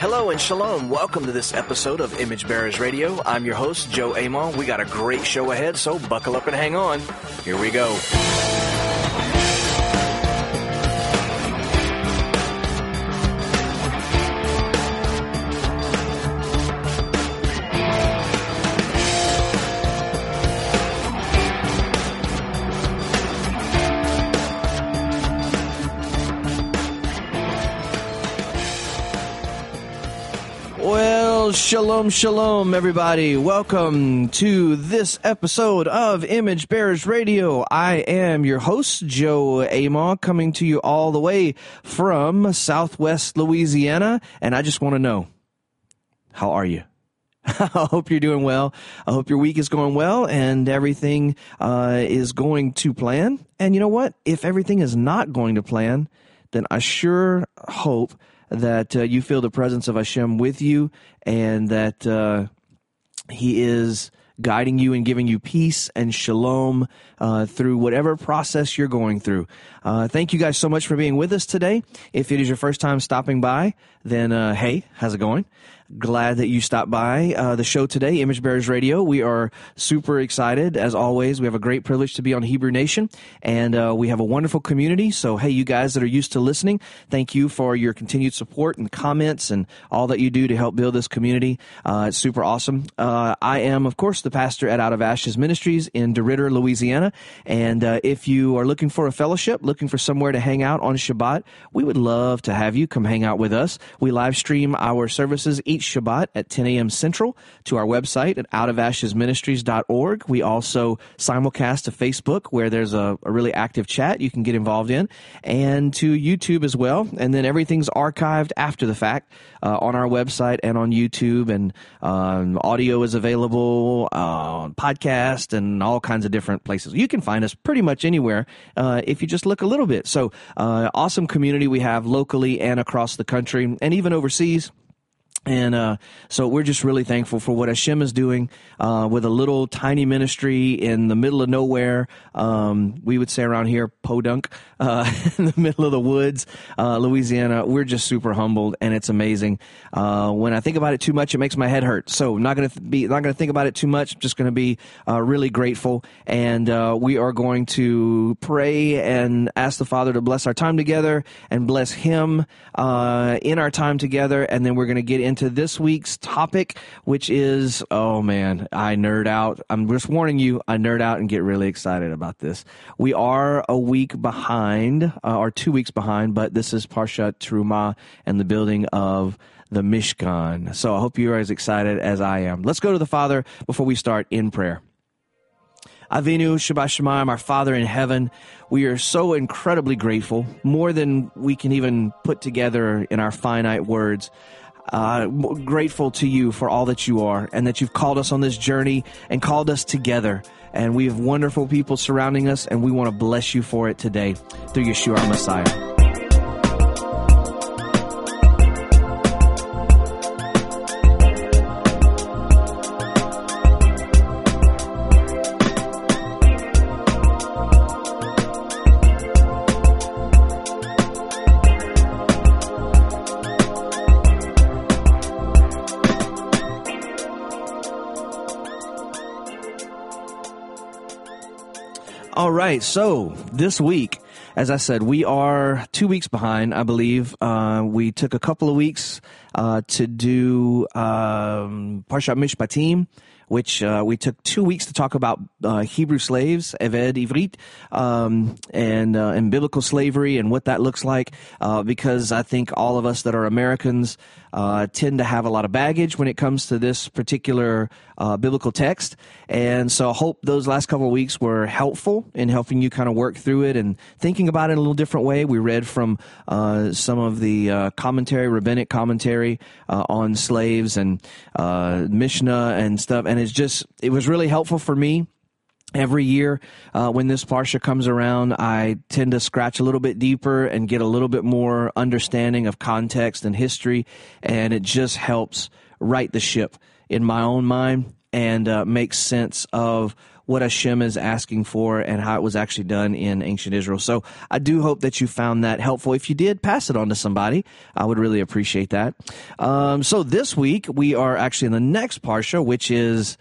Hello and shalom. Welcome to this episode of Image Bearers Radio. I'm your host, Joe Amon. We got a great show ahead, so buckle up and hang on. Here we go. Shalom, shalom, everybody. Welcome to this episode of Image Bearers Radio. I am your host, Joe Amon, coming to you all the way from Southwest Louisiana. And I just want to know, how are you? I hope you're doing well. I hope your week is going well and everything uh, is going to plan. And you know what? If everything is not going to plan, then I sure hope that uh, you feel the presence of Hashem with you and that uh, He is guiding you and giving you peace and shalom uh, through whatever process you're going through. Uh, thank you guys so much for being with us today. If it is your first time stopping by, then uh, hey, how's it going? Glad that you stopped by uh, the show today, Image Bearers Radio. We are super excited. As always, we have a great privilege to be on Hebrew Nation, and uh, we have a wonderful community. So, hey, you guys that are used to listening, thank you for your continued support and comments and all that you do to help build this community. Uh, it's super awesome. Uh, I am, of course, the pastor at Out of Ashes Ministries in DeRidder, Louisiana. And uh, if you are looking for a fellowship, looking for somewhere to hang out on Shabbat, we would love to have you come hang out with us. We live stream our services each Shabbat at 10 a.m. Central to our website at outofashesministries.org. We also simulcast to Facebook where there's a, a really active chat you can get involved in and to YouTube as well. And then everything's archived after the fact uh, on our website and on YouTube and um, audio is available uh, on podcast and all kinds of different places. You can find us pretty much anywhere uh, if you just look a little bit. So uh, awesome community we have locally and across the country and even overseas. And uh, so we're just really thankful for what Hashem is doing uh, with a little tiny ministry in the middle of nowhere. Um, we would say around here, Podunk, uh, in the middle of the woods, uh, Louisiana. We're just super humbled, and it's amazing. Uh, when I think about it too much, it makes my head hurt. So not going to be not going to think about it too much. I'm Just going to be uh, really grateful, and we are going to pray and ask the Father to bless our time together and bless Him in our time together, and then we're going to get into this week's topic, which is oh man, I nerd out. I'm just warning you, I nerd out and get really excited about this. We are a week behind, uh, or two weeks behind, but this is Parshat Terumah and the building of the Mishkan. So I hope you are as excited as I am. Let's go to the Father before we start in prayer. Avinu Shebashamayim, our Father in heaven, we are so incredibly grateful, more than we can even put together in our finite words uh, grateful to you for all that you are and that you've called us on this journey and called us together. And we have wonderful people surrounding us, and we want to bless you for it today through Yeshua, our Messiah. Right. So this week, as I said, we are two weeks behind, I believe. Uh, we took a couple of weeks uh, to do um, Parshat Mishpatim, which uh, we took two weeks to talk about uh, Hebrew slaves, Eved Ivrit, um, and uh, and biblical slavery and what that looks like. Uh, because I think all of us that are Americans tend to have a lot of baggage when it comes to this particular uh, biblical text. And so I hope those last couple of weeks were helpful in helping you kind of work through it and thinking about it in a little different way. We read from uh, some of the uh, commentary, rabbinic commentary uh, on slaves and uh, Mishnah and stuff. And it's just, it was really helpful for me Every year, uh, when this parsha comes around, I tend to scratch a little bit deeper and get a little bit more understanding of context and history, and it just helps right the ship in my own mind and uh, make sense of what Hashem is asking for and how it was actually done in ancient Israel. So I do hope that you found that helpful. If you did, pass it on to somebody. I would really appreciate that. Um, so this week we are actually in the next parsha, which is.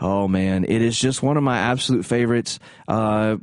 Oh man, it is just one of my absolute favorites. Uh,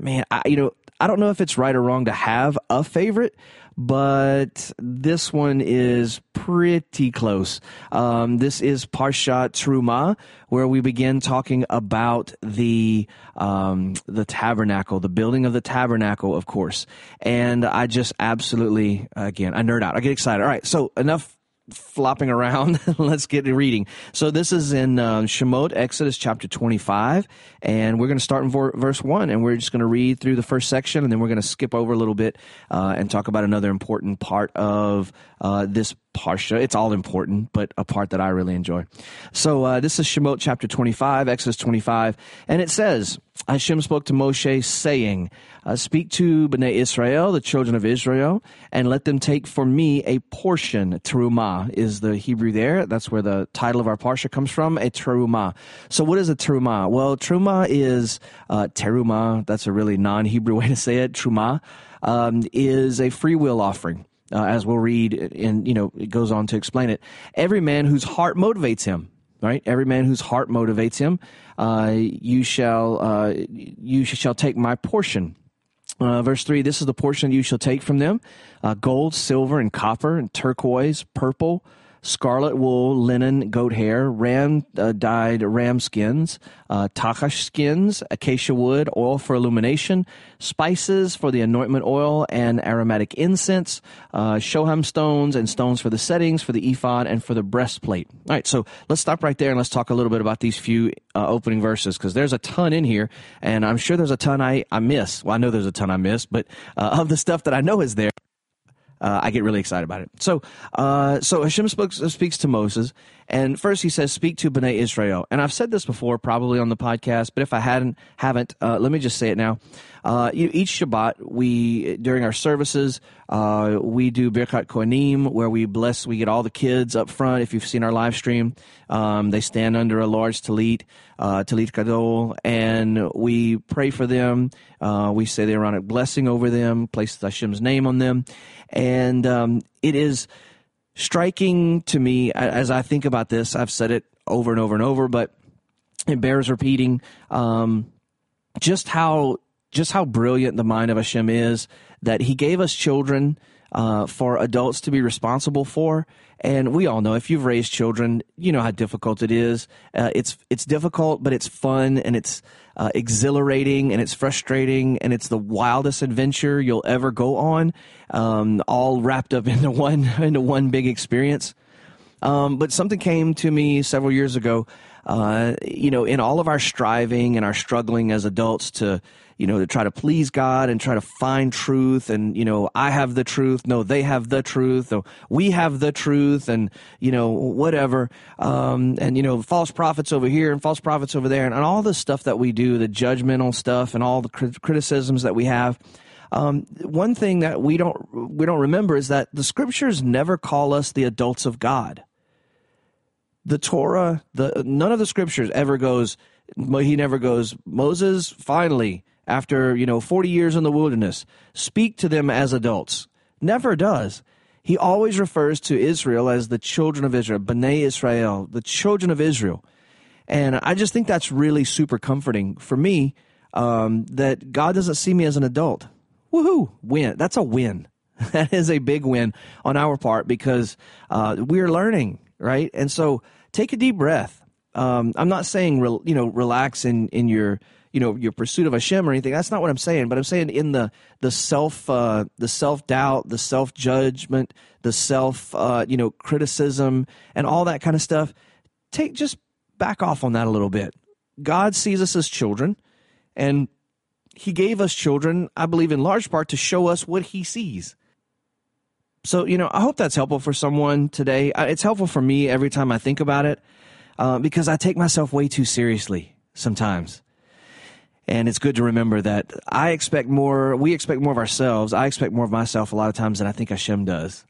man, I, you know, I don't know if it's right or wrong to have a favorite, but this one is pretty close. Um, this is Parshat Truma, where we begin talking about the um, the tabernacle, the building of the tabernacle, of course. And I just absolutely, again, I nerd out. I get excited. All right, so enough flopping around. Let's get to reading. So this is in uh, Shemot, Exodus chapter 25, and we're going to start in verse 1, and we're just going to read through the first section, and then we're going to skip over a little bit uh, and talk about another important part of uh, this parsha. It's all important, but a part that I really enjoy. So uh, this is Shemot chapter 25, Exodus 25, and it says, Hashem spoke to Moshe, saying, uh, Speak to Bnei Israel, the children of Israel, and let them take for me a portion. Terumah is the Hebrew there. That's where the title of our parsha comes from, a terumah. So what is a terumah? Well, terumah is, uh, that's a really non-Hebrew way to say it, trumah, um, is a free will offering uh, as we'll read, and you know, it goes on to explain it. Every man whose heart motivates him, right? Every man whose heart motivates him, uh, you shall uh, you shall take my portion. Uh, verse 3 This is the portion you shall take from them uh, gold, silver, and copper, and turquoise, purple, scarlet wool, linen, goat hair, ram uh, dyed ram skins, uh, tachash skins, acacia wood, oil for illumination, spices for the anointment oil and aromatic incense, uh, shoham stones and stones for the settings, for the ephod, and for the breastplate. All right, so let's stop right there and let's talk a little bit about these few uh, opening verses because there's a ton in here, and I'm sure there's a ton I, I miss. Well, I know there's a ton I miss, but uh, of the stuff that I know is there uh, I get really excited about it. So, uh, so Hashem speaks, speaks to Moses, and first he says, "Speak to Bnei Israel." And I've said this before, probably on the podcast, but if I hadn't, haven't, uh, let me just say it now. Uh, each Shabbat, we during our services, uh, we do Birkat Kohanim, where we bless. We get all the kids up front. If you've seen our live stream, um, they stand under a large talit, uh, talit gadol, and we pray for them. Uh, we say the Aaronic blessing over them, place Hashem's name on them, and um, it is striking to me as I think about this. I've said it over and over and over, but it bears repeating. Um, just how just how brilliant the mind of Hashem is that He gave us children uh, for adults to be responsible for. And we all know if you've raised children, you know how difficult it is. Uh, it's it's difficult, but it's fun and it's uh, exhilarating and it's frustrating and it's the wildest adventure you'll ever go on, um, all wrapped up into one into one big experience. Um, but something came to me several years ago. Uh, you know, in all of our striving and our struggling as adults to you know, to try to please God and try to find truth. And, you know, I have the truth. No, they have the truth. Or we have the truth and, you know, whatever. Um, and, you know, false prophets over here and false prophets over there and, and all the stuff that we do, the judgmental stuff and all the criticisms that we have. Um, one thing that we don't we don't remember is that the scriptures never call us the adults of God. The Torah, the none of the scriptures ever goes. He never goes. Moses, finally, after, you know, 40 years in the wilderness, speak to them as adults. Never does. He always refers to Israel as the children of Israel, B'nai Israel, the children of Israel. And I just think that's really super comforting for me um, that God doesn't see me as an adult. Woohoo! Win. That's a win. That is a big win on our part because uh, we're learning, right? And so take a deep breath. Um, I'm not saying, re- you know, relax in, in your you know your pursuit of Hashem or anything. That's not what I'm saying. But I'm saying in the the self uh, the self doubt, the self judgment, the self uh, you know criticism, and all that kind of stuff. Take just back off on that a little bit. God sees us as children, and He gave us children. I believe in large part to show us what He sees. So you know, I hope that's helpful for someone today. It's helpful for me every time I think about it. Uh, because I take myself way too seriously sometimes. And it's good to remember that I expect more, we expect more of ourselves. I expect more of myself a lot of times than I think Hashem does.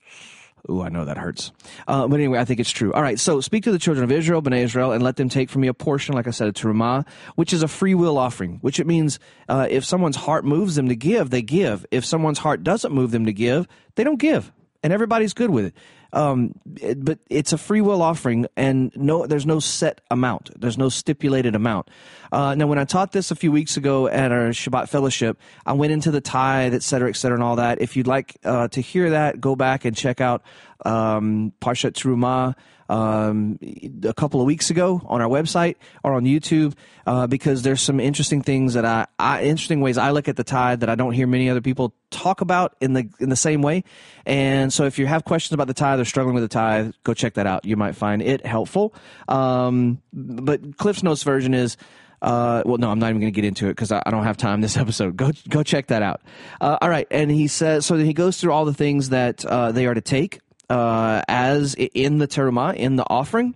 Ooh, I know that hurts. Uh, but anyway, I think it's true. All right, so speak to the children of Israel, Bnei Israel, and let them take from me a portion, like I said, a terumah, which is a free will offering, which it means uh, if someone's heart moves them to give, they give. If someone's heart doesn't move them to give, they don't give. And everybody's good with it. Um, it, but it's a free will offering, and no, there's no set amount. There's no stipulated amount. Uh, now, when I taught this a few weeks ago at our Shabbat fellowship, I went into the tithe, et cetera, et cetera, and all that. If you'd like uh, to hear that, go back and check out um, Parshat Truma um, a couple of weeks ago on our website or on YouTube uh, because there's some interesting things that I, I, interesting ways I look at the tithe that I don't hear many other people talk about in the in the same way. And so if you have questions about the tithe or struggling with the tithe, go check that out. You might find it helpful. Um, but Cliff's Notes version is. Uh, well, no, I'm not even going to get into it because I, I, don't have time this episode. Go, go check that out. Uh, all right, and he says so. Then he goes through all the things that uh, they are to take uh, as in the terumah in the offering,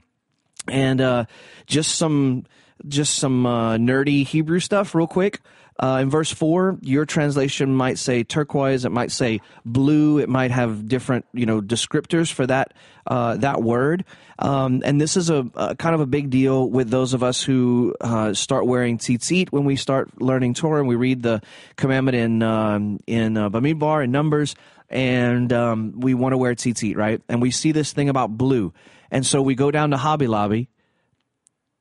and uh, just some just some uh, nerdy Hebrew stuff, real quick. Uh, in verse 4, your translation might say turquoise, it might say blue, it might have different, you know, descriptors for that, uh, that word. Um, and this is a, a, kind of a big deal with those of us who uh, start wearing tzitzit when we start learning Torah and we read the commandment in, um, in uh, Bamidbar and Numbers and um, we want to wear tzitzit, right? And we see this thing about blue. And so we go down to Hobby Lobby.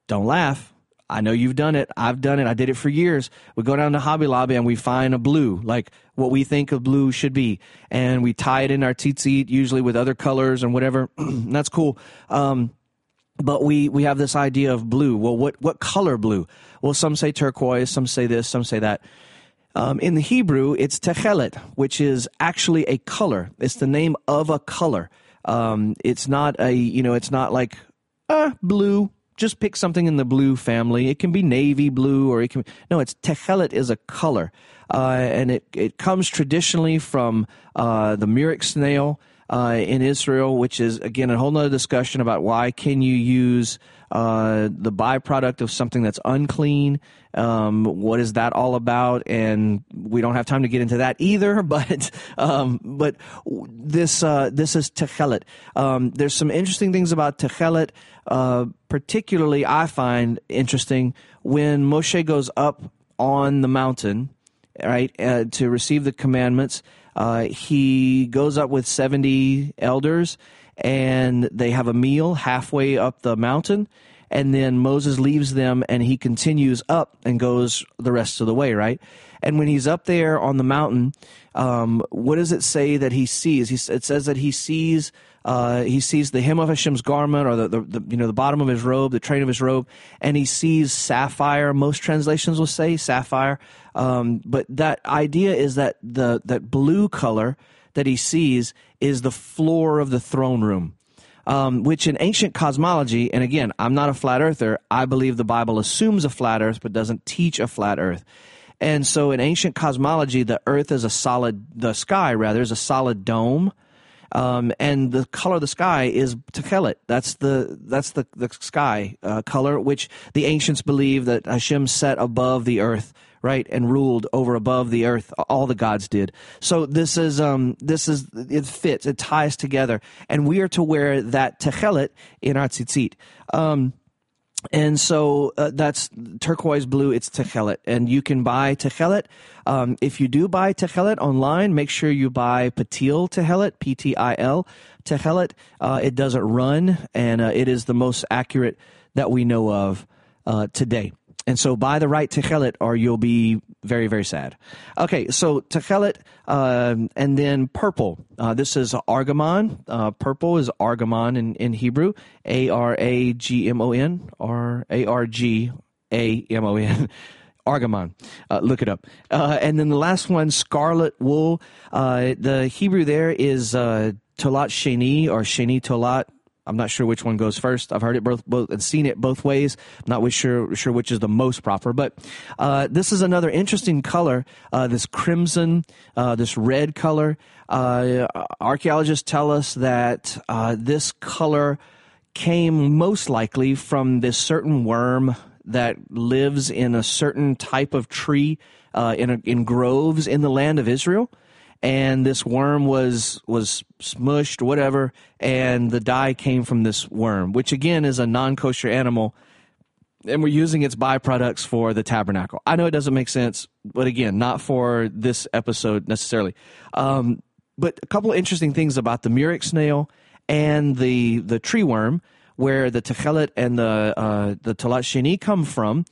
Don't laugh. I know you've done it. I've done it. I did it for years. We go down to Hobby Lobby and we find a blue, like what we think a blue should be. And we tie it in our tzitzit, usually with other colors and whatever. that's cool. Um, but we, we have this idea of blue. Well, what, what color blue? Well, some say turquoise, some say this, some say that. Um, in the Hebrew, it's techelet, which is actually a color. It's the name of a color. Um, it's not a, you know, it's not like, uh, blue. Just pick something in the blue family. It can be navy blue or it can, no, it's techelet is a color. Uh, and it, it comes traditionally from uh, the murex snail uh, in Israel, which is, again, a whole nother discussion about why can you use uh, the byproduct of something that's unclean. Um, what is that all about? And we don't have time to get into that either. But um, but this uh, this is techelet. Um, there's some interesting things about techelet. Uh, particularly, I find interesting when Moshe goes up on the mountain, right, uh, to receive the commandments. Uh, he goes up with 70 elders and they have a meal halfway up the mountain and then Moses leaves them and he continues up and goes the rest of the way, right? And when he's up there on the mountain, um, what does it say that he sees? He, it says that he sees uh, he sees the hem of Hashem's garment or the, the, the, you know the bottom of his robe, the train of his robe, and he sees sapphire. Most translations will say sapphire, um, but that idea is that the that blue color that he sees is the floor of the throne room. Um, which in ancient cosmology, and again, I'm not a flat earther, I believe the Bible assumes a flat earth but doesn't teach a flat earth. And so in ancient cosmology, the earth is a solid, the sky rather, is a solid dome um, and the color of the sky is techelet. That's the that's the the sky uh, color, which the ancients believe that Hashem set above the earth, right, and ruled over above the earth. All the gods did. So this is um this is it fits, it ties together, and we are to wear that techelet in our tzitzit. Um, and so uh, that's turquoise blue. It's Techelet, and you can buy Techelet. Um, if you do buy Techelet online, make sure you buy Patil Techelet, P-T-I-L Techelet. Uh, it doesn't run, and uh, it is the most accurate that we know of uh, today. And so buy the right Techelet or you'll be very, very sad. Okay, so Techelet uh, and then purple. Uh, this is Argamon. Uh, purple is Argamon in, in Hebrew. A R A G M O N or A R G A M O N. Argamon. Uh, look it up. Uh, and then the last one, scarlet wool. Uh, the Hebrew there is Tolat Sheni or Sheni Tolat. I'm not sure which one goes first. I've heard it both, both and seen it both ways. I'm not sure sure which is the most proper, but uh, this is another interesting color. Uh, this crimson, uh, this red color. Uh, archaeologists tell us that uh, this color came most likely from this certain worm that lives in a certain type of tree uh, in a, in groves in the land of Israel and this worm was was smushed or whatever, and the dye came from this worm, which again is a non kosher animal, and we're using its byproducts for the tabernacle. I know it doesn't make sense, but again, not for this episode necessarily. Um, but a couple of interesting things about the murex snail and the the tree worm, where the techelet and the uh, the talat sheni come from,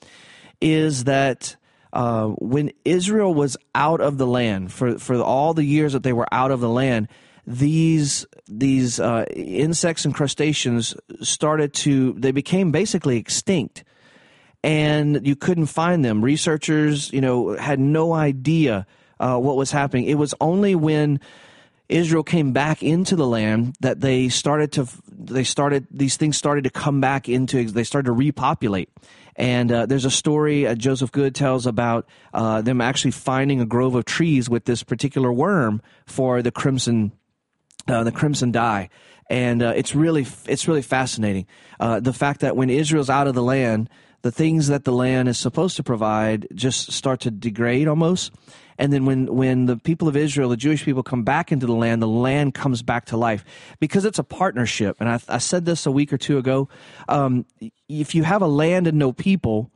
is that uh, when Israel was out of the land for for all the years that they were out of the land, these these uh, insects and crustaceans started to they became basically extinct, and you couldn't find them. Researchers, you know, had no idea uh, what was happening. It was only when Israel came back into the land that they started to they started these things started to come back into they started to repopulate and uh, there's a story uh, Joseph Good tells about uh, them actually finding a grove of trees with this particular worm for the crimson, uh, the crimson dye, and uh, it's really it's really fascinating. Uh, the fact that when Israel's out of the land, the things that the land is supposed to provide just start to degrade almost. And then when, when the people of Israel, the Jewish people, come back into the land, the land comes back to life because it's a partnership. And I, I said this a week or two ago. Um, if you have a land and no people,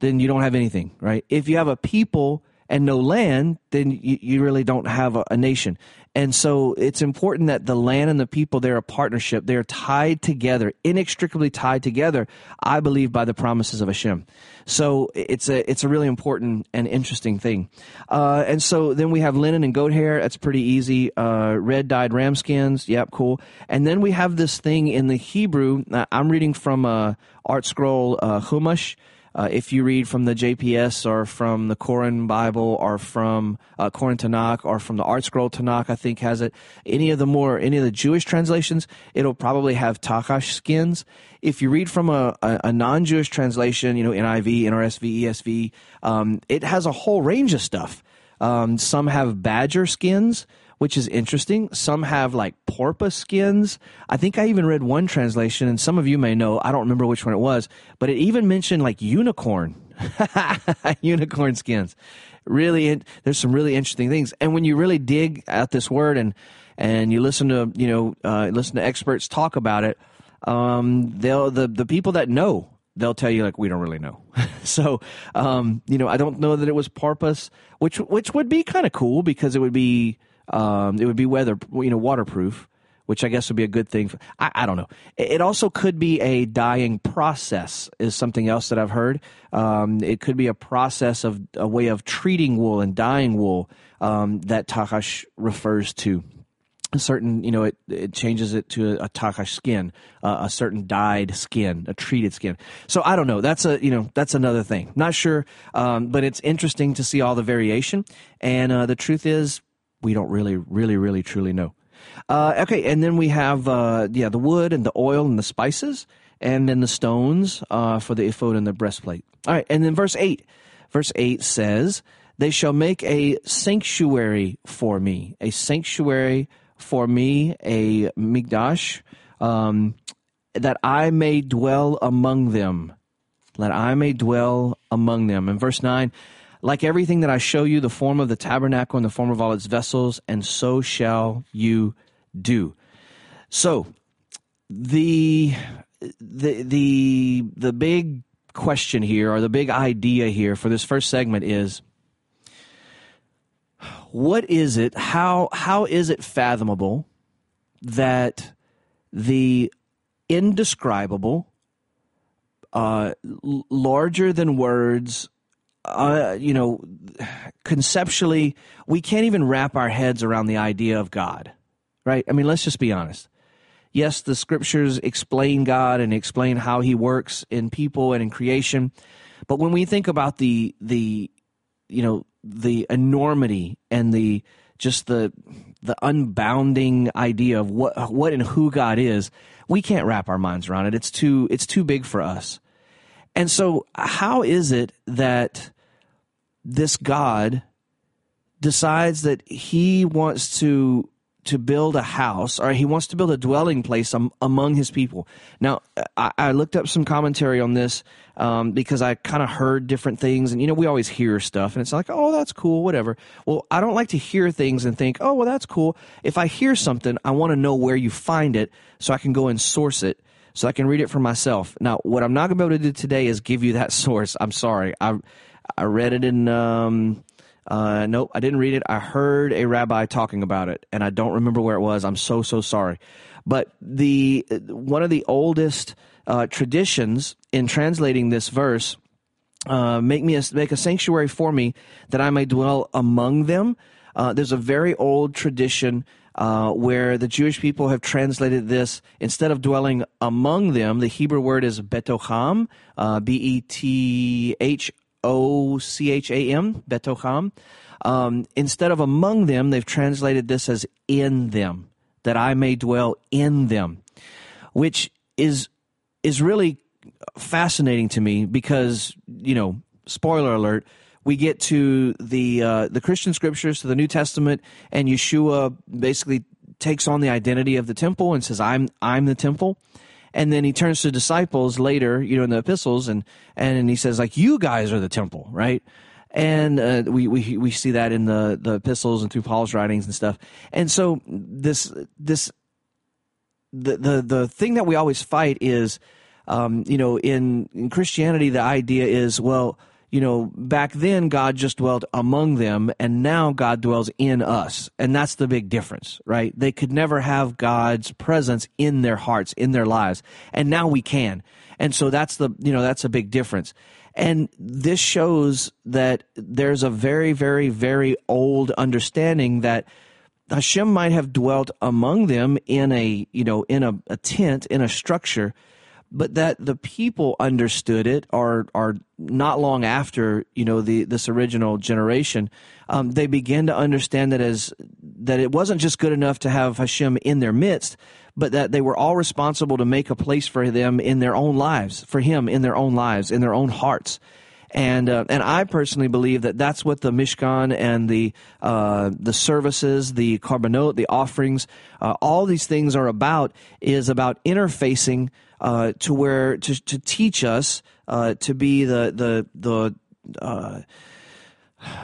then you don't have anything, right? If you have a people and no land, then you, you really don't have a, a, nation. And so it's important that the land and the people, they're a partnership. They're tied together, inextricably tied together, I believe, by the promises of Hashem. So it's a, it's a really important and interesting thing. Uh, and so then we have linen and goat hair. That's pretty easy. Uh, red dyed ram skins. Yep, cool. And then we have this thing in the Hebrew. I'm reading from uh, ArtScroll uh, Chumash. Uh, if you read from the JPS or from the Koren Bible or from uh, Koren Tanakh or from the ArtScroll Tanakh, I think has it. Any of the more, any of the Jewish translations, it'll probably have Tachash skins. If you read from a, a, a non-Jewish translation, you know, NIV, NRSV, ESV, um, it has a whole range of stuff. Um, some have badger skins which is interesting. Some have like porpoise skins. I think I even read one translation, and some of you may know, I don't remember which one it was, but it even mentioned like unicorn, unicorn skins. Really, there's some really interesting things. And when you really dig at this word and and you listen to you know uh, listen to experts talk about it, um, they'll the the people that know they'll tell you like we don't really know. so um, you know I don't know that it was porpoise, which which would be kind of cool because it would be um, it would be weather, you know, waterproof, which I guess would be a good thing. For, I, I, don't know. It also could be a dyeing process, is something else that I've heard. Um, it could be a process of a way of treating wool and dyeing wool um, that Tachash refers to. A certain, you know, it, it changes it to a, a Tachash skin, uh, a certain dyed skin, a treated skin. So I don't know. That's a, you know, that's another thing. Not sure, um, but it's interesting to see all the variation. And uh, the truth is, we don't really, really, really, truly know. Uh, okay, and then we have uh, yeah the wood and the oil and the spices, and then the stones uh, for the ephod and the breastplate. All right, and then verse eight, verse eight says, "They shall make a sanctuary for me, a sanctuary for me, a mikdash, um, that I may dwell among them, that I may dwell among them." In verse nine like everything that I show you, the form of the tabernacle and the form of all its vessels, and so shall you do. So, the the the the big question here, or the big idea here for this first segment is what is it how how is it fathomable that the indescribable uh, larger than words uh, you know, conceptually, we can't even wrap our heads around the idea of God, right? I mean, let's just be honest. Yes, the scriptures explain God and explain how He works in people and in creation, but when we think about the the you know the enormity and the just the the unbounding idea of what what and who God is, we can't wrap our minds around it. It's too it's too big for us. And so, how is it that this God decides that he wants to to build a house, or he wants to build a dwelling place among his people. Now, I, I, looked up some commentary on this um, because I kind of heard different things, and you know, we always hear stuff, and it's like, oh, that's cool, whatever. Well, I don't like to hear things and think, oh, well, that's cool. If I hear something, I want to know where you find it so I can go and source it so I can read it for myself. Now, what I'm not going to be able to do today is give you that source. I'm sorry. I I read it in um, uh, nope, I didn't read it. I heard a rabbi talking about it, and I don't remember where it was. I'm so so sorry. But the one of the oldest uh, traditions in translating this verse uh, make me a, make a sanctuary for me that I may dwell among them. Uh, there's a very old tradition uh, where the Jewish people have translated this instead of dwelling among them. The Hebrew word is betocham, uh, b e t h O C H A M, Betocham. Um, instead of among them, they've translated this as in them, that I may dwell in them, which is is really fascinating to me because you know, spoiler alert, we get to the uh, the Christian scriptures, to the New Testament, and Yeshua basically takes on the identity of the temple and says, "I'm I'm the temple." and then he turns to disciples later, you know, in the epistles, and and he says like, "You guys are the temple, right?" And uh, we we we see that in the the epistles and through Paul's writings and stuff. And so this this the the the thing that we always fight is, um, you know, in in Christianity, the idea is well you know, back then God just dwelt among them, and now God dwells in us. And that's the big difference, right? They could never have God's presence in their hearts, in their lives. And now we can. And so that's the, you know, that's a big difference. And this shows that there's a very, very, very old understanding that Hashem might have dwelt among them in a, you know, in a, a tent, in a structure, but that the people understood it are are not long after you know the this original generation um, they began to understand that as that it wasn't just good enough to have Hashem in their midst but that they were all responsible to make a place for them in their own lives for him in their own lives in their own hearts. And uh, and I personally believe that that's what the Mishkan and the uh, the services, the korbanot, the offerings, uh, all these things are about is about interfacing uh, to where to to teach us uh, to be the the the uh,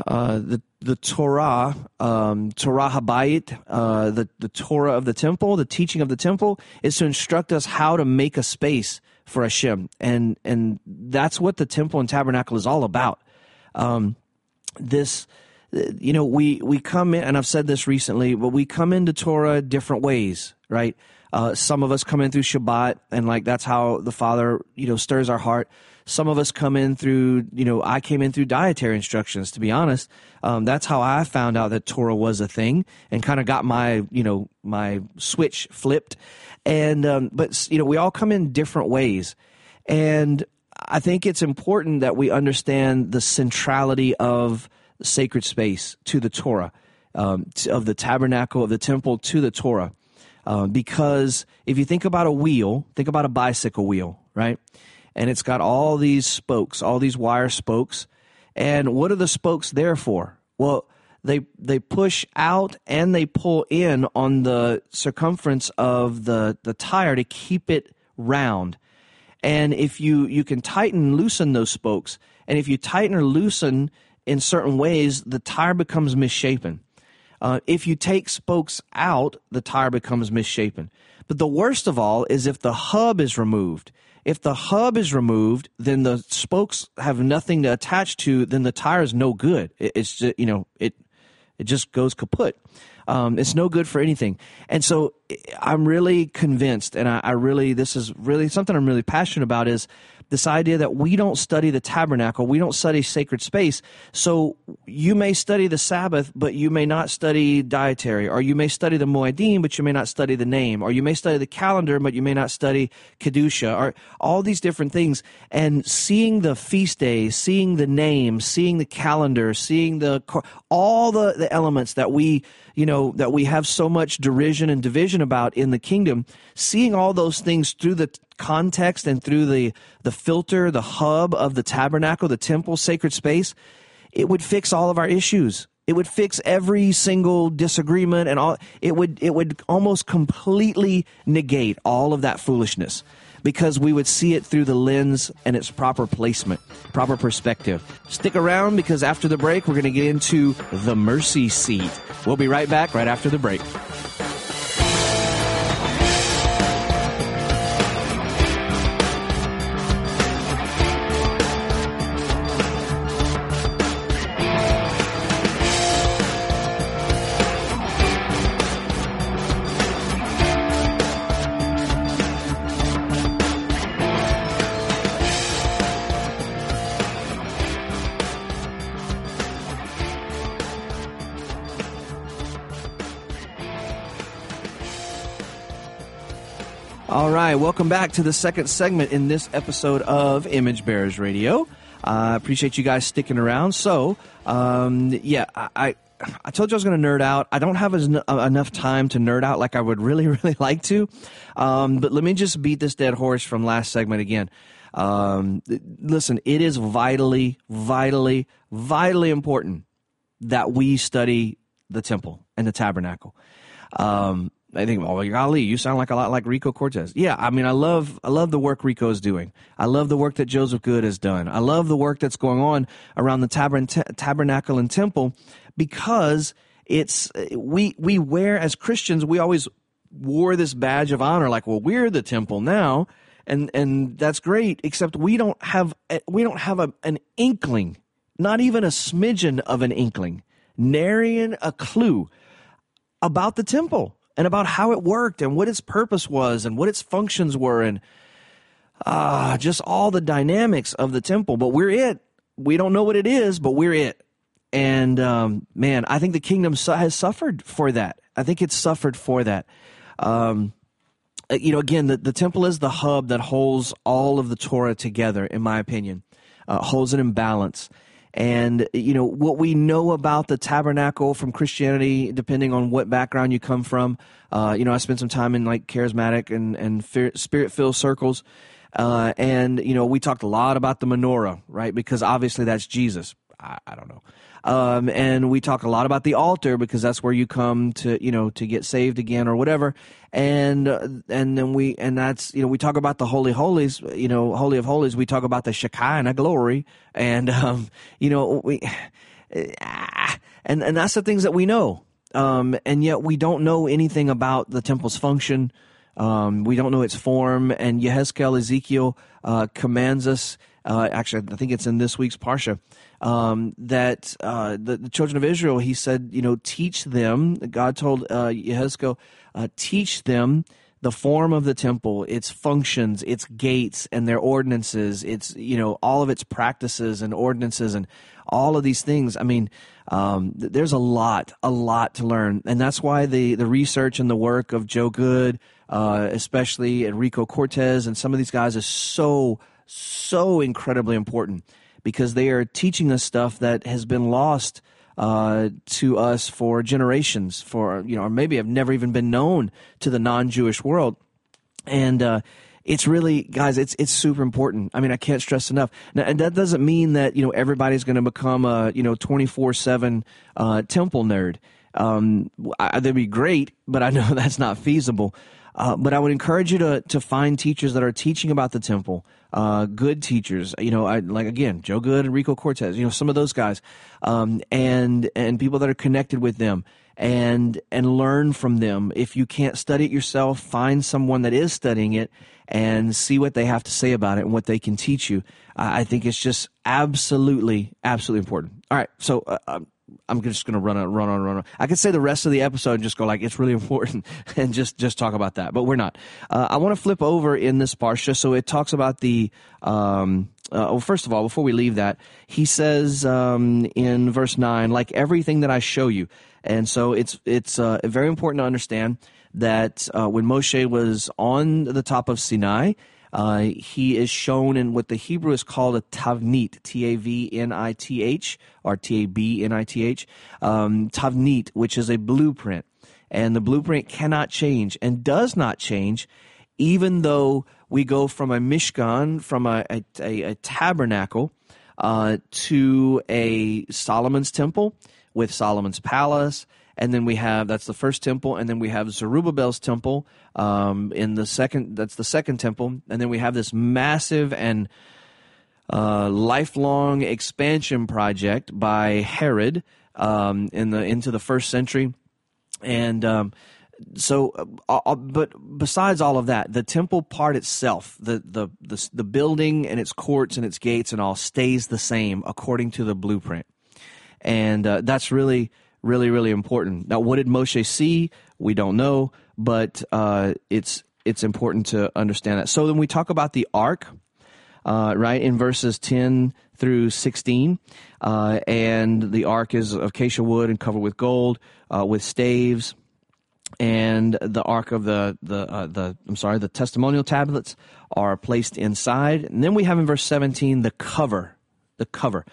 uh, the the Torah, um, Torah Habayit, uh, the the Torah of the temple, the teaching of the temple, is to instruct us how to make a space for Hashem, and and that's what the temple and tabernacle is all about. Um, this, you know, we we come in, and I've said this recently, but we come into Torah different ways, right? Uh, some of us come in through Shabbat, and like that's how the Father, you know, stirs our heart. Some of us come in through, you know, I came in through dietary instructions. To be honest, um, that's how I found out that Torah was a thing, and kind of got my, you know, my switch flipped. And um, but you know, we all come in different ways, and I think it's important that we understand the centrality of sacred space to the Torah, um, of the tabernacle of the temple to the Torah. Uh, because if you think about a wheel, think about a bicycle wheel, right? And it's got all these spokes, all these wire spokes. And what are the spokes there for? Well, they they push out and they pull in on the circumference of the, the tire to keep it round. And if you, you can tighten, loosen those spokes, and if you tighten or loosen in certain ways, the tire becomes misshapen. Uh, if you take spokes out, the tire becomes misshapen. But the worst of all is if the hub is removed. If the hub is removed, then the spokes have nothing to attach to. Then the tire is no good. It, it's just, you know it it just goes kaput. Um, it's no good for anything. And so I'm really convinced, and I, I really this is really something I'm really passionate about is this idea that we don't study the tabernacle, we don't study sacred space. So you may study the Sabbath, but you may not study dietary, or you may study the Moedim, but you may not study the name, or you may study the calendar, but you may not study Kedusha, or all these different things. And seeing the feast days, seeing the name, seeing the calendar, seeing the all the, the elements that we you know that we have so much derision and division about in the kingdom seeing all those things through the context and through the, the filter, the hub of the tabernacle, the temple, sacred space, it would fix all of our issues. It would fix every single disagreement and all. It would it would almost completely negate all of that foolishness because we would see it through the lens and its proper placement, proper perspective. Stick around because after the break, we're going to get into the mercy seat. We'll be right back right after the break. Right, welcome back to the second segment in this episode of Image Bearers Radio. I uh, appreciate you guys sticking around. So, um, yeah, I, I told you I was going to nerd out. I don't have as, uh, enough time to nerd out like I would really, really like to. Um, but let me just beat this dead horse from last segment again. Um, listen, it is vitally, vitally, vitally important that we study the temple and the tabernacle. Um, I think, oh, golly, you sound like a lot like Rico Cortes. Yeah, I mean, I love, I love the work Rico is doing. I love the work that Joseph Good has done. I love the work that's going on around the tabernacle and temple because it's we we wear as Christians we always wore this badge of honor like, well, we're the temple now, and and that's great. Except we don't have we don't have a, an inkling, not even a smidgen of an inkling, nary a clue about the temple and about how it worked and what its purpose was and what its functions were and uh, just all the dynamics of the temple. But we're it. We don't know what it is, but we're it. And um, man, I think the kingdom has suffered for that. I think it's suffered for that. Um, uh, you know, again, the, the temple is the hub that holds all of the Torah together, in my opinion, uh, holds it in balance. And, you know, what we know about the tabernacle from Christianity, depending on what background you come from, uh, you know, I spent some time in like charismatic and, and spirit filled circles. Uh, and, you know, we talked a lot about the menorah, right? Because obviously that's Jesus. I, I don't know. Um, and we talk a lot about the altar because that's where you come to, you know, to get saved again or whatever. And, uh, and then we, and that's, you know, we talk about the holy holies, you know, holy of holies. We talk about the Shekinah glory and, um, you know, we, and, and that's the things that we know. Um, and yet we don't know anything about the temple's function. Um, we don't know its form. And Yehezkel Ezekiel, uh, commands us, uh, actually, I think it's in this week's Parsha, um, that uh, the, the, children of Israel, he said, you know, teach them. God told uh, uh, teach them the form of the temple, its functions, its gates, and their ordinances. Its you know all of its practices and ordinances and all of these things. I mean, um, there's a lot, a lot to learn, and that's why the the research and the work of Joe Good, uh, especially Enrico Cortes, and some of these guys is so so incredibly important because they are teaching us stuff that has been lost uh, to us for generations, for you know, or maybe have never even been known to the non-Jewish world, and uh, it's really, guys, it's it's super important. I mean, I can't stress enough. Now, and that doesn't mean that you know everybody's going to become a you know twenty four seven uh, temple nerd. Um, I, that'd be great, but I know that's not feasible. Uh, but I would encourage you to to find teachers that are teaching about the temple, uh, good teachers. You know, I, like again, Joe Good and Rico Cortes. You know, some of those guys, um, and and people that are connected with them, and and learn from them. If you can't study it yourself, find someone that is studying it and see what they have to say about it and what they can teach you. I think it's just absolutely, absolutely important. All right, so uh, um, I'm just going to run on, run on, run on. I could say the rest of the episode and just go like it's really important and just just talk about that, but we're not. Uh, I want to flip over in this parsha, so it talks about the. Um, uh, well, first of all, before we leave that, he says um, in verse nine, like everything that I show you, and so it's it's uh, very important to understand that uh, when Moshe was on the top of Sinai, uh, he is shown in what the Hebrew is called a tavnit, T A V N I T H, or T A B N I T H, um, tavnit, which is a blueprint. And the blueprint cannot change and does not change, even though we go from a mishkan, from a, a, a, a tabernacle, uh, to a Solomon's temple with Solomon's palace. And then we have that's the first temple, and then we have Zerubbabel's temple um, in the second. That's the second temple, and then we have this massive and uh, lifelong expansion project by Herod um, in the into the first century, and um, so, uh, uh, but besides all of that, the temple part itself, the, the the the building and its courts and its gates and all stays the same according to the blueprint, and uh, that's really really really important. Now, what did Moshe see? We don't know, but uh, it's it's important to understand that. So then we talk about the ark, uh, right in verses ten through sixteen, uh, and the ark is of acacia wood and covered with gold, with staves and the ark of the the uh, the I'm sorry, the testimonial tablets are placed inside. And then we have in verse 17 the cover, the cover.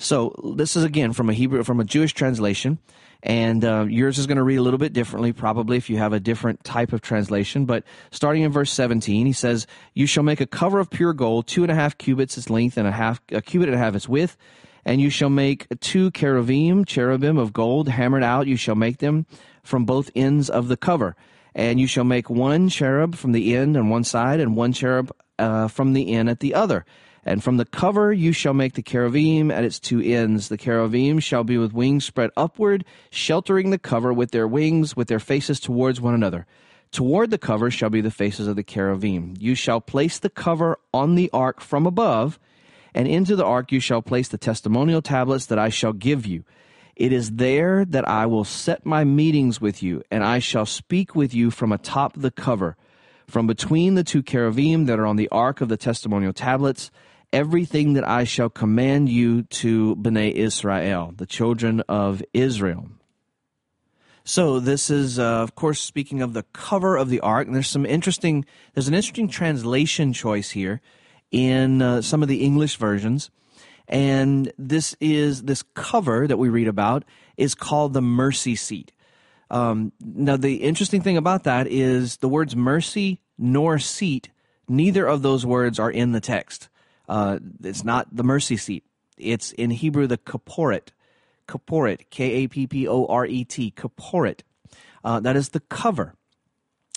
So this is again from a Hebrew from a Jewish translation, and uh, yours is going to read a little bit differently, probably if you have a different type of translation. But starting in verse 17, he says, "You shall make a cover of pure gold, two and a half cubits its length, and a half a cubit and a half its width." And you shall make two cherubim, cherubim of gold, hammered out. You shall make them from both ends of the cover. And you shall make one cherub from the end on one side, and one cherub uh, from the end at the other. And from the cover you shall make the cherubim at its two ends. The cherubim shall be with wings spread upward, sheltering the cover with their wings, with their faces towards one another. Toward the cover shall be the faces of the cherubim. You shall place the cover on the ark from above, and into the ark you shall place the testimonial tablets that I shall give you. It is there that I will set my meetings with you, and I shall speak with you from atop the cover, from between the two cherubim that are on the ark of the testimonial tablets, everything that I shall command you to Bnei Israel, the children of Israel. So this is, uh, of course, speaking of the cover of the ark. And there's some interesting. There's an interesting translation choice here in uh, some of the English versions. And this is this cover that we read about is called the mercy seat. Um, now, the interesting thing about that is the words mercy nor seat, neither of those words are in the text. Uh, it's not the mercy seat. It's in Hebrew the kaporet. Kaporet, K A P P O R E T, kaporet. Uh, that is the cover.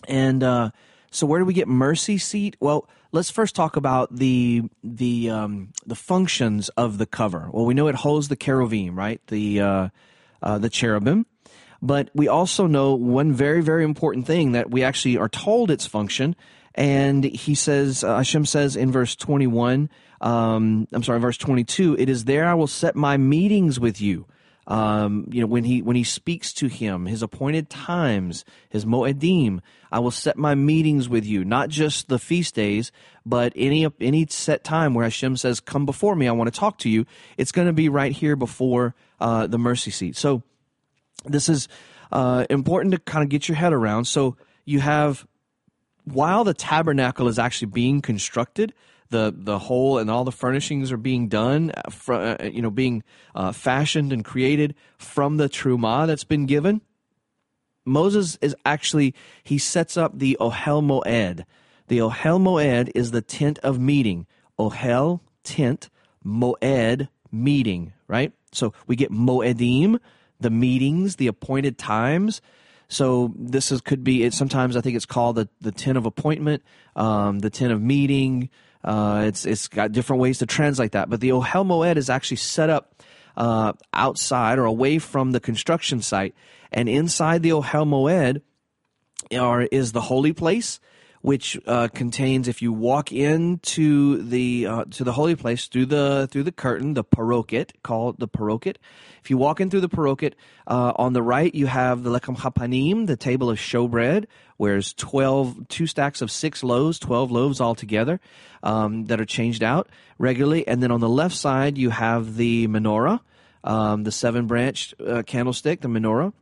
And uh, so, where do we get mercy seat? Well, let's first talk about the the um, the functions of the cover. Well, we know it holds the cherubim, right? The uh, uh, the cherubim, but we also know one very very important thing that we actually are told its function. And he says, uh, Hashem says in verse 21, um, I'm sorry, verse 22, it is there I will set my meetings with you um, you know, when he when he speaks to him, his appointed times, his moedim, I will set my meetings with you, not just the feast days, but any any set time where Hashem says, "Come before me, I want to talk to you." It's going to be right here before uh, the mercy seat. So this is uh, important to kind of get your head around. So you have while the tabernacle is actually being constructed, the the whole and all the furnishings are being done, uh, uh, you know, being uh, fashioned and created from the truma that's been given. Moses is actually he sets up the ohel moed. The ohel moed is the tent of meeting. Ohel tent, moed meeting. Right. So we get moedim, the meetings, the appointed times. So this is could be it. Sometimes I think it's called the the tent of appointment, um, the tent of meeting. Uh, it's it's got different ways to translate that, but the Ohel Moed is actually set up uh, outside or away from the construction site, and inside the Ohel Moed are, is the holy place, which uh, contains if you walk into the uh, to the holy place through the through the curtain, the paroket called the paroket. If you walk in through the paroket, uh, on the right you have the lechem hapanim, the table of showbread, where there's 12, two stacks of six loaves, 12 loaves altogether um, that are changed out regularly. And then on the left side you have the menorah, um, the seven branched uh, candlestick, the menorah.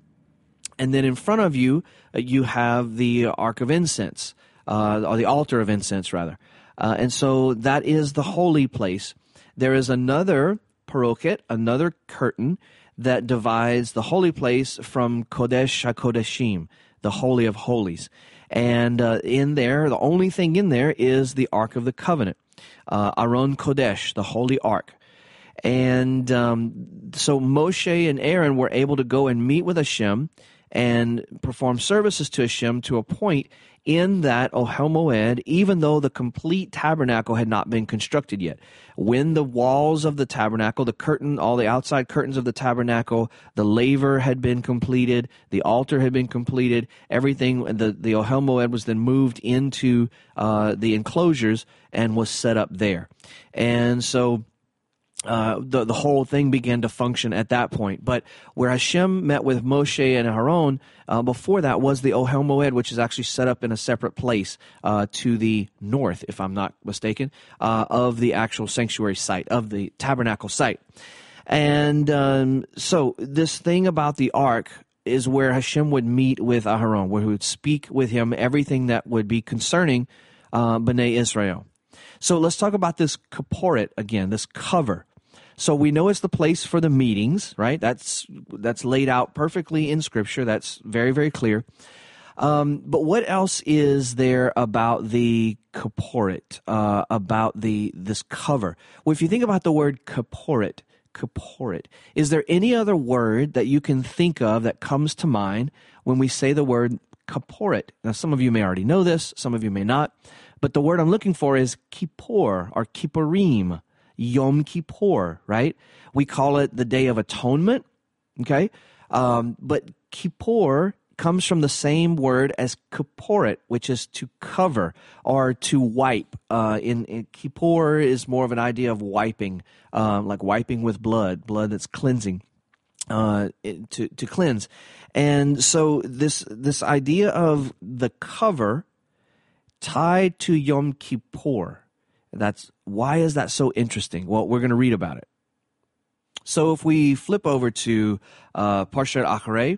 And then in front of you, uh, you have the ark of incense uh, or the altar of incense, rather. Uh, and so that is the holy place. There is another paroket, another curtain that divides the holy place from Kodesh HaKodeshim, the Holy of Holies. And uh, in there, the only thing in there is the Ark of the Covenant, uh, Aron Kodesh, the Holy Ark. And um, so Moshe and Aaron were able to go and meet with Hashem and perform services to Hashem to a point in that Ohel Moed, even though the complete tabernacle had not been constructed yet. When the walls of the tabernacle, the curtain, all the outside curtains of the tabernacle, the laver had been completed, the altar had been completed, everything, the, the Ohel Moed was then moved into uh, the enclosures and was set up there. And so uh, the the whole thing began to function at that point. But where Hashem met with Moshe and Aaron uh, before that was the Ohel Moed, which is actually set up in a separate place uh, to the north, if I'm not mistaken, uh, of the actual sanctuary site of the tabernacle site. And um, so this thing about the ark is where Hashem would meet with Aaron, where he would speak with him everything that would be concerning uh, Bnei Israel. So let's talk about this kaporet again, this cover. So we know it's the place for the meetings, right? That's that's laid out perfectly in Scripture. That's very very clear. Um, but what else is there about the kaporet, uh, about the this cover? Well, if you think about the word kaporet, kaporet, is there any other word that you can think of that comes to mind when we say the word kaporet? Now, some of you may already know this, some of you may not, but the word I'm looking for is kippur or kippurim. Yom Kippur, right? We call it the Day of Atonement, okay? Um, but Kippur comes from the same word as Kipporet, which is to cover or to wipe. Uh, in, in Kippur is more of an idea of wiping, uh, like wiping with blood, blood that's cleansing. Uh, to to cleanse, and so this this idea of the cover tied to Yom Kippur that's why is that so interesting? Well, we're going to read about it. So if we flip over to uh, Parshat Acharei,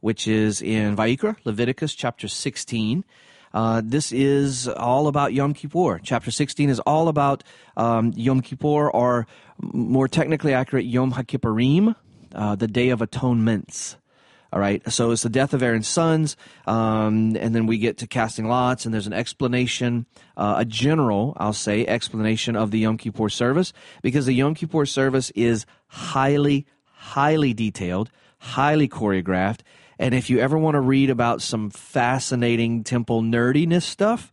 which is in Vayikra, Leviticus chapter 16, uh, this is all about Yom Kippur. Chapter 16 is all about um, Yom Kippur, or more technically accurate, Yom HaKippurim, uh, the Day of Atonements. All right. So it's the death of Aaron's sons. Um, and then we get to casting lots, and there's an explanation, uh, a general, I'll say, explanation of the Yom Kippur service, because the Yom Kippur service is highly, highly detailed, highly choreographed. And if you ever want to read about some fascinating temple nerdiness stuff,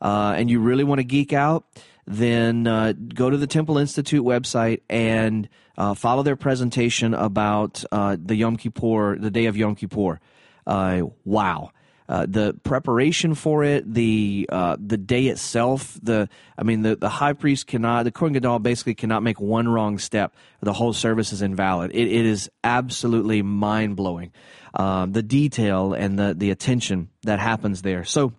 uh, and you really want to geek out, then uh, go to the Temple Institute website and uh, follow their presentation about uh, the Yom Kippur, the day of Yom Kippur. Uh, wow. Uh, the preparation for it, the uh, the day itself, the I mean the, the high priest cannot, the Kohen Gadol basically cannot make one wrong step. The whole service is invalid. it, it is absolutely mind blowing, the detail and the the attention that happens there. So,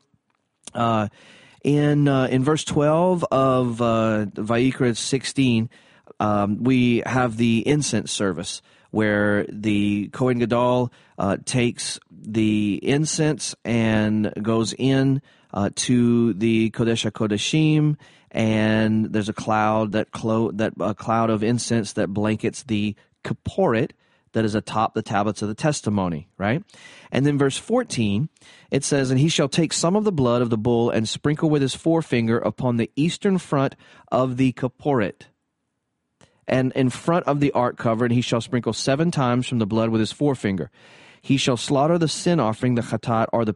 in uh, in verse 12 of uh, Vayikra 16, um, we have the incense service where the Kohen Gadol uh, takes the incense and goes in uh, to the Kodesh HaKodeshim, and there's a cloud that clo- that a cloud of incense that blankets the kaporet, that is atop the tablets of the testimony, right? And then verse 14, it says, And he shall take some of the blood of the bull and sprinkle with his forefinger upon the eastern front of the kaporet. And in front of the ark cover, and he shall sprinkle seven times from the blood with his forefinger. He shall slaughter the sin offering, the chatat, or the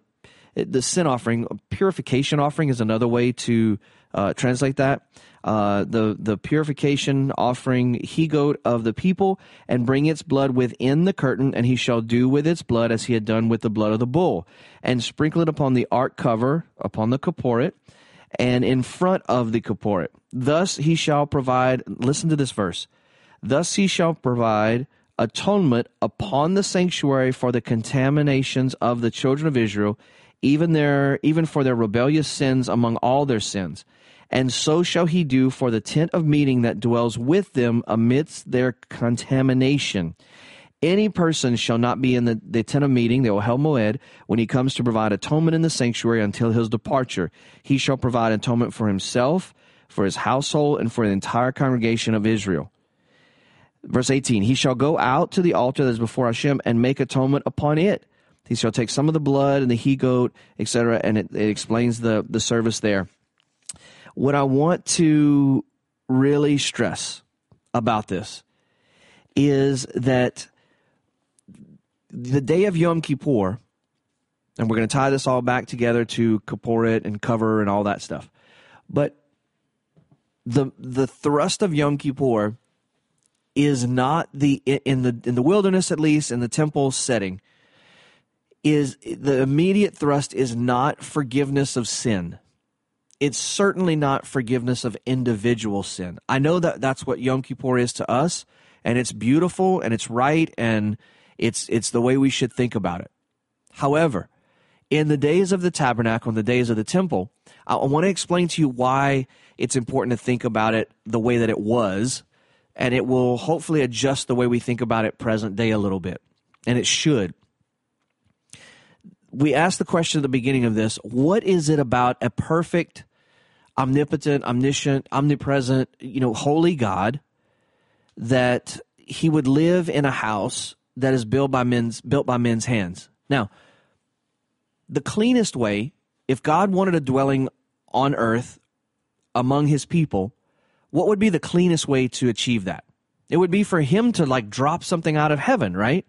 the sin offering, purification offering is another way to uh, translate that uh, the the purification offering he goat of the people and bring its blood within the curtain, and he shall do with its blood as he had done with the blood of the bull, and sprinkle it upon the ark cover, upon the kaporet, and in front of the kaporet. Thus he shall provide. Listen to this verse. Thus he shall provide atonement upon the sanctuary for the contaminations of the children of Israel, even their even for their rebellious sins among all their sins and so shall he do for the tent of meeting that dwells with them amidst their contamination. Any person shall not be in the, the tent of meeting, the Ohel Moed, when he comes to provide atonement in the sanctuary until his departure. He shall provide atonement for himself, for his household, and for the entire congregation of Israel. Verse 18 He shall go out to the altar that is before Hashem and make atonement upon it. He shall take some of the blood and the he goat, etc., and it, it explains the, the service there what I want to really stress about this is that the day of Yom Kippur, and we're going to tie this all back together to Kippurit and cover and all that stuff. But the the thrust of Yom Kippur is not the in the in the wilderness at least in the temple setting is the immediate thrust is not forgiveness of sin. It's certainly not forgiveness of individual sin. I know that that's what Yom Kippur is to us, and it's beautiful and it's right and it's it's the way we should think about it. However, in the days of the tabernacle, in the days of the temple, I want to explain to you why it's important to think about it the way that it was, and it will hopefully adjust the way we think about it present day a little bit. And it should. We asked the question at the beginning of this what is it about a perfect, omnipotent, omniscient, omnipresent, you know, holy God that he would live in a house that is built by men's built by men's hands? Now, the cleanest way, if God wanted a dwelling on earth among his people, what would be the cleanest way to achieve that? It would be for him to like drop something out of heaven, right?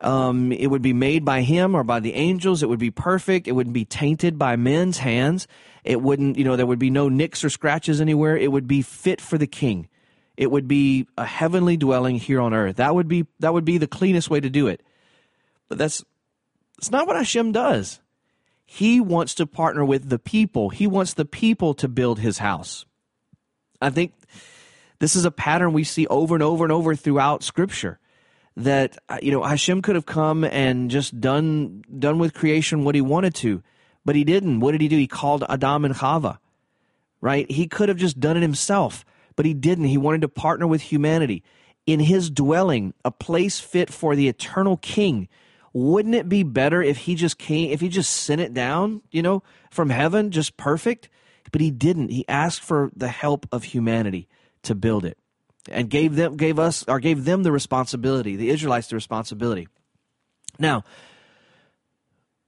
Um, it would be made by him or by the angels. It would be perfect. It wouldn't be tainted by men's hands. It wouldn't, you know, there would be no nicks or scratches anywhere. It would be fit for the king. It would be a heavenly dwelling here on earth. That would be that would be the cleanest way to do it. But that's it's not what Hashem does. He wants to partner with the people. He wants the people to build his house. I think this is a pattern we see over and over and over throughout Scripture. That uh, you know Hashem could have come and just done done with creation what he wanted to, but he didn't. What did he do? He called Adam and Chava. Right? He could have just done it himself, but he didn't. He wanted to partner with humanity in his dwelling, a place fit for the eternal King. Wouldn't it be better if he just came, if he just sent it down, you know, from heaven, just perfect? But he didn't. He asked for the help of humanity to build it and gave them gave us or gave them the responsibility, the Israelites the responsibility. Now,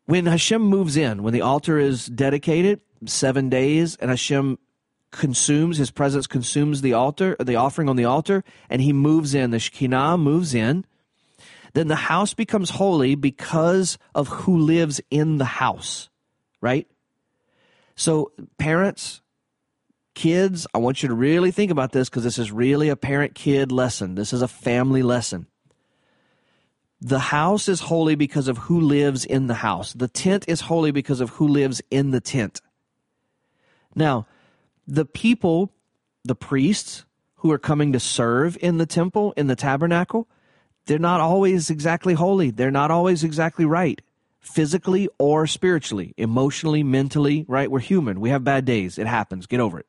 when Hashem moves in, when the altar is dedicated, seven days, and Hashem consumes, his presence consumes the altar, the offering on the altar, and he moves in, the Shekinah moves in, then the house becomes holy because of who lives in the house, right? So, parents, kids, I want you to really think about this because this is really a parent kid lesson. This is a family lesson. The house is holy because of who lives in the house. The tent is holy because of who lives in the tent. Now, the people, the priests who are coming to serve in the temple, in the tabernacle, they're not always exactly holy. They're not always exactly right physically or spiritually, emotionally, mentally, right? We're human. We have bad days. It happens. Get over it.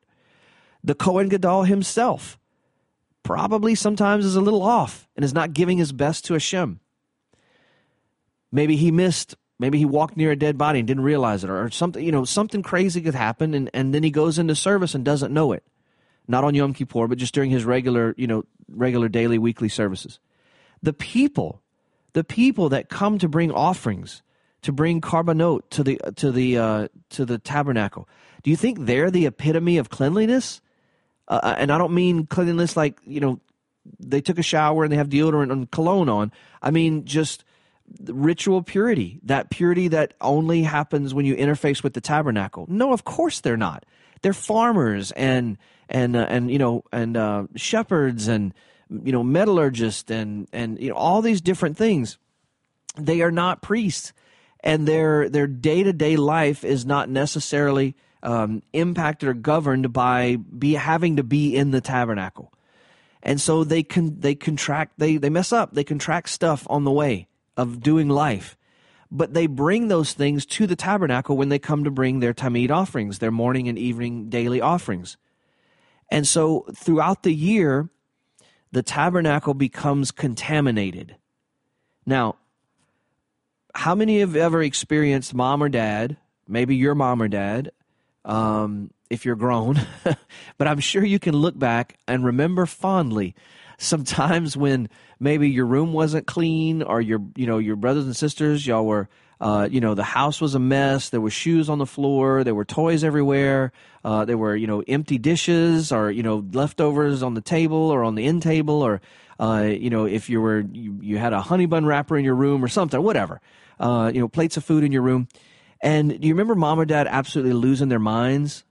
The Kohen Gadol himself probably sometimes is a little off and is not giving his best to Hashem. Maybe he missed, maybe he walked near a dead body and didn't realize it, or something, you know, something crazy could happen, and, and then he goes into service and doesn't know it. Not on Yom Kippur, but just during his regular, you know, regular daily, weekly services. The people, the people that come to bring offerings, to bring korbanot to the to the uh, to the tabernacle. Do you think they're the epitome of cleanliness? Uh, uh, and I don't mean cleanliness like you know they took a shower and they have deodorant and cologne on. I mean just ritual purity, that purity that only happens when you interface with the tabernacle. No, of course they're not. They're farmers and and uh, and you know and uh, shepherds and you know metallurgists and and you know all these different things. They are not priests and their their day to day life is not necessarily um, impacted or governed by be having to be in the tabernacle, and so they can they contract they they mess up. They contract stuff on the way of doing life, but they bring those things to the tabernacle when they come to bring their tamid offerings, their morning and evening daily offerings, and so throughout the year, the tabernacle becomes contaminated. Now, how many have ever experienced mom or dad, maybe your mom or dad, um, if you're grown, but I'm sure you can look back and remember fondly sometimes when maybe your room wasn't clean or your you know your brothers and sisters y'all were uh, you know the house was a mess there were shoes on the floor there were toys everywhere uh, there were you know empty dishes or you know leftovers on the table or on the end table or uh, you know, if you were you, you had a honey bun wrapper in your room or something, whatever, uh, you know, plates of food in your room. And do you remember mom or dad absolutely losing their minds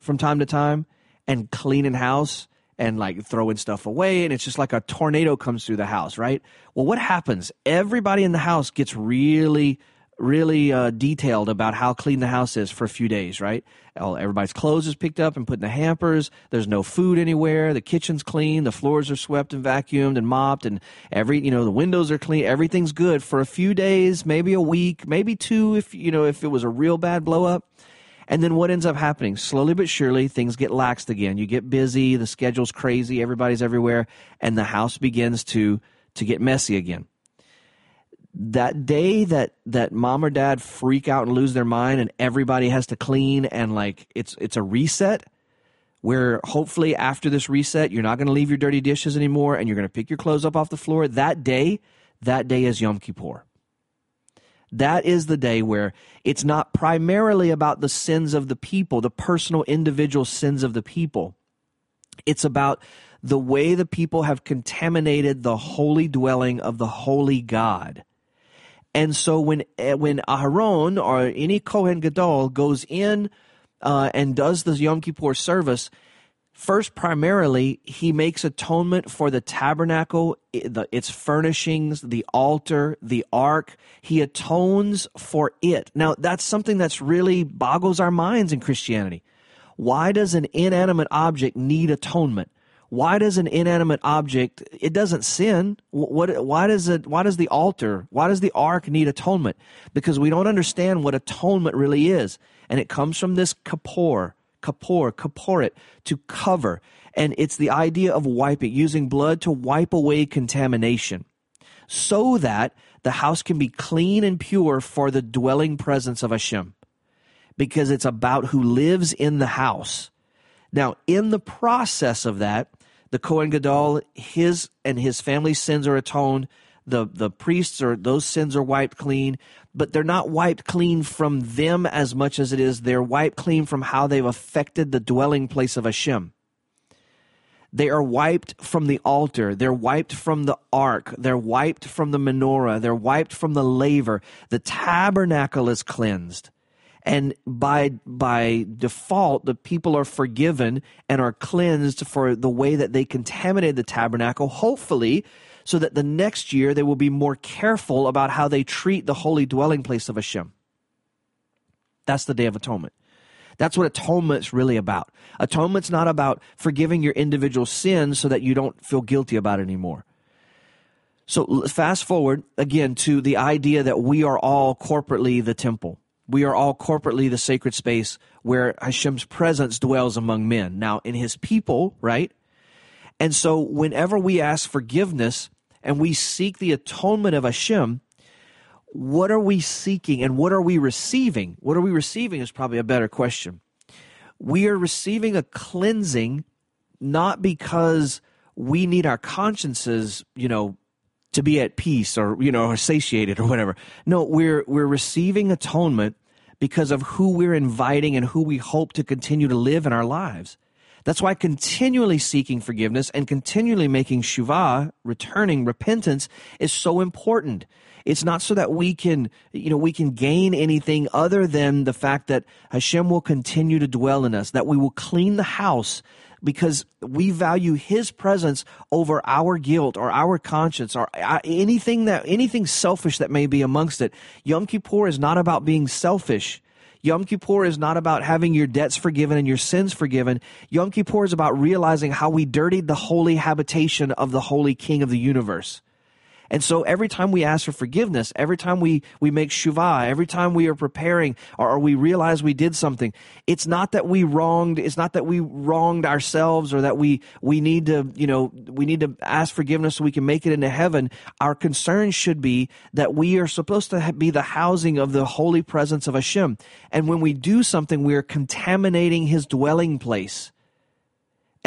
from time to time and cleaning house and like throwing stuff away and it's just like a tornado comes through the house, right? Well, what happens? Everybody in the house gets really really uh, detailed about how clean the house is for a few days, right? Everybody's clothes is picked up and put in the hampers. There's no food anywhere. The kitchen's clean. The floors are swept and vacuumed and mopped, and every you know the windows are clean. Everything's good for a few days, maybe a week, maybe two, if you know if it was a real bad blow up. And then what ends up happening? Slowly but surely, things get laxed again. You get busy. The schedule's crazy. Everybody's everywhere, and the house begins to to get messy again that day that that mom or dad freak out and lose their mind and everybody has to clean and like it's it's a reset where hopefully after this reset you're not going to leave your dirty dishes anymore and you're going to pick your clothes up off the floor. That day that day is yom kippur. That is the day where it's not primarily about the sins of the people the personal individual sins of the people. It's about the way the people have contaminated the holy dwelling of the holy god and so when eh, when Aharon or any Kohen Gadol goes in uh, and does the Yom Kippur service, first primarily he makes atonement for the tabernacle, its furnishings, the altar, the ark. He atones for it. Now that's something that's really boggles our minds in Christianity. Why does an inanimate object need atonement? Why does an inanimate object it doesn't sin? What why does it why does the altar why does the ark need atonement? Because we don't understand what atonement really is. And it comes from this kapor kapor kaporit to cover. And it's the idea of wiping using blood to wipe away contamination. So that the house can be clean and pure for the dwelling presence of Hashem. Because it's about who lives in the house. Now, in the process of that, the Kohen Gadol, his and his family's sins are atoned. The the priests are those sins are wiped clean, but they're not wiped clean from them as much as it is they're wiped clean from how they've affected the dwelling place of Hashem. They are wiped from the altar. They're wiped from the ark. They're wiped from the menorah. They're wiped from the laver. The tabernacle is cleansed and by by default the people are forgiven and are cleansed for the way that they contaminated the tabernacle hopefully so that the next year they will be more careful about how they treat the holy dwelling place of Hashem. That's the day of atonement. That's what atonement's really about. Atonement's not about forgiving your individual sins so that you don't feel guilty about it anymore. So fast forward again to the idea that we are all corporately the temple we are all corporately the sacred space where Hashem's presence dwells among men. Now, in his people, right? And so, whenever we ask forgiveness and we seek the atonement of Hashem, what are we seeking and what are we receiving? What are we receiving is probably a better question. We are receiving a cleansing not because we need our consciences, you know, to be at peace or you know or satiated or whatever no we're we're receiving atonement because of who we're inviting and who we hope to continue to live in our lives. That's why continually seeking forgiveness and continually making shuvah returning repentance is so important. It's not so that we can you know we can gain anything other than the fact that Hashem will continue to dwell in us that we will clean the house because we value his presence over our guilt or our conscience or uh, anything that anything selfish that may be amongst it. Yom Kippur is not about being selfish. Yom Kippur is not about having your debts forgiven and your sins forgiven. Yom Kippur is about realizing how we dirtied the holy habitation of the holy king of the universe. And so every time we ask for forgiveness, every time we, we make shuvah, every time we are preparing or, or, we realize we did something, it's not that we wronged, it's not that we wronged ourselves or that we, we need to, you know, we need to ask forgiveness so we can make it into heaven. Our concern should be that we are supposed to be the housing of the holy presence of Hashem. And when we do something, we are contaminating his dwelling place.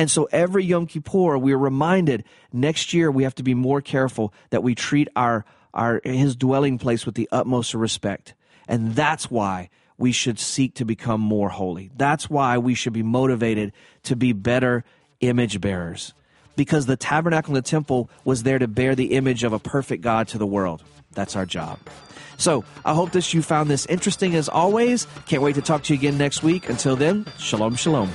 And so every Yom Kippur, we're reminded next year we have to be more careful that we treat our, our his dwelling place with the utmost respect. And that's why we should seek to become more holy. That's why we should be motivated to be better image bearers. because the tabernacle and the temple was there to bear the image of a perfect God to the world. That's our job. So I hope that you found this interesting as always. Can't wait to talk to you again next week. Until then, shalom, shalom.